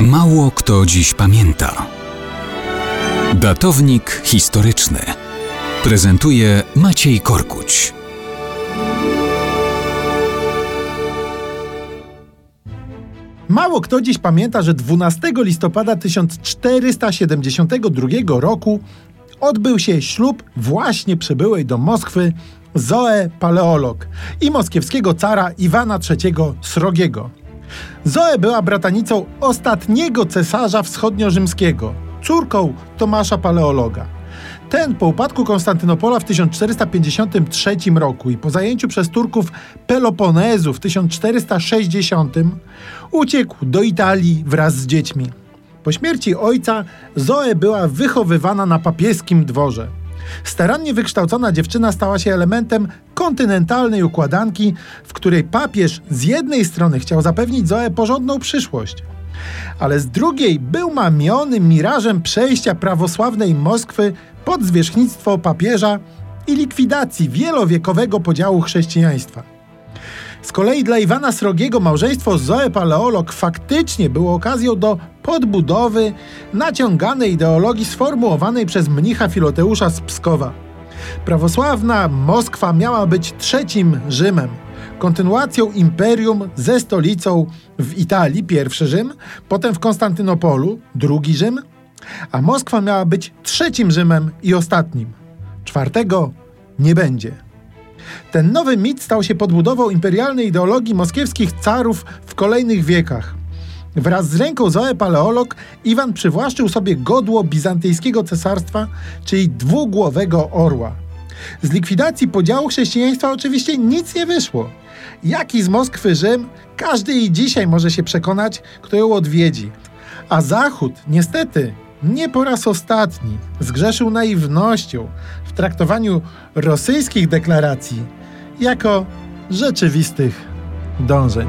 Mało kto dziś pamięta. Datownik historyczny prezentuje Maciej Korkuć. Mało kto dziś pamięta, że 12 listopada 1472 roku odbył się ślub właśnie przybyłej do Moskwy Zoe Paleolog i moskiewskiego cara Iwana III Srogiego. Zoe była bratanicą ostatniego cesarza wschodnio-rzymskiego, córką Tomasza Paleologa. Ten po upadku Konstantynopola w 1453 roku i po zajęciu przez Turków Peloponezu w 1460 uciekł do Italii wraz z dziećmi. Po śmierci ojca Zoe była wychowywana na papieskim dworze. Starannie wykształcona dziewczyna stała się elementem kontynentalnej układanki, w której papież z jednej strony chciał zapewnić Zoe porządną przyszłość, ale z drugiej był mamiony mirażem przejścia prawosławnej Moskwy pod zwierzchnictwo papieża i likwidacji wielowiekowego podziału chrześcijaństwa. Z kolei dla Iwana Srogiego małżeństwo z Zoe Paleolog faktycznie było okazją do podbudowy naciąganej ideologii sformułowanej przez mnicha Filoteusza z Pskowa. Prawosławna Moskwa miała być trzecim Rzymem, kontynuacją imperium ze stolicą w Italii, pierwszy Rzym, potem w Konstantynopolu, drugi Rzym, a Moskwa miała być trzecim Rzymem i ostatnim. Czwartego nie będzie. Ten nowy mit stał się podbudową imperialnej ideologii moskiewskich carów w kolejnych wiekach. Wraz z ręką Zoe Paleolog Iwan przywłaszczył sobie godło bizantyjskiego cesarstwa, czyli dwugłowego orła. Z likwidacji podziału chrześcijaństwa oczywiście nic nie wyszło. Jaki z Moskwy Rzym, każdy i dzisiaj może się przekonać, kto ją odwiedzi. A Zachód, niestety, nie po raz ostatni zgrzeszył naiwnością w traktowaniu rosyjskich deklaracji jako rzeczywistych dążeń.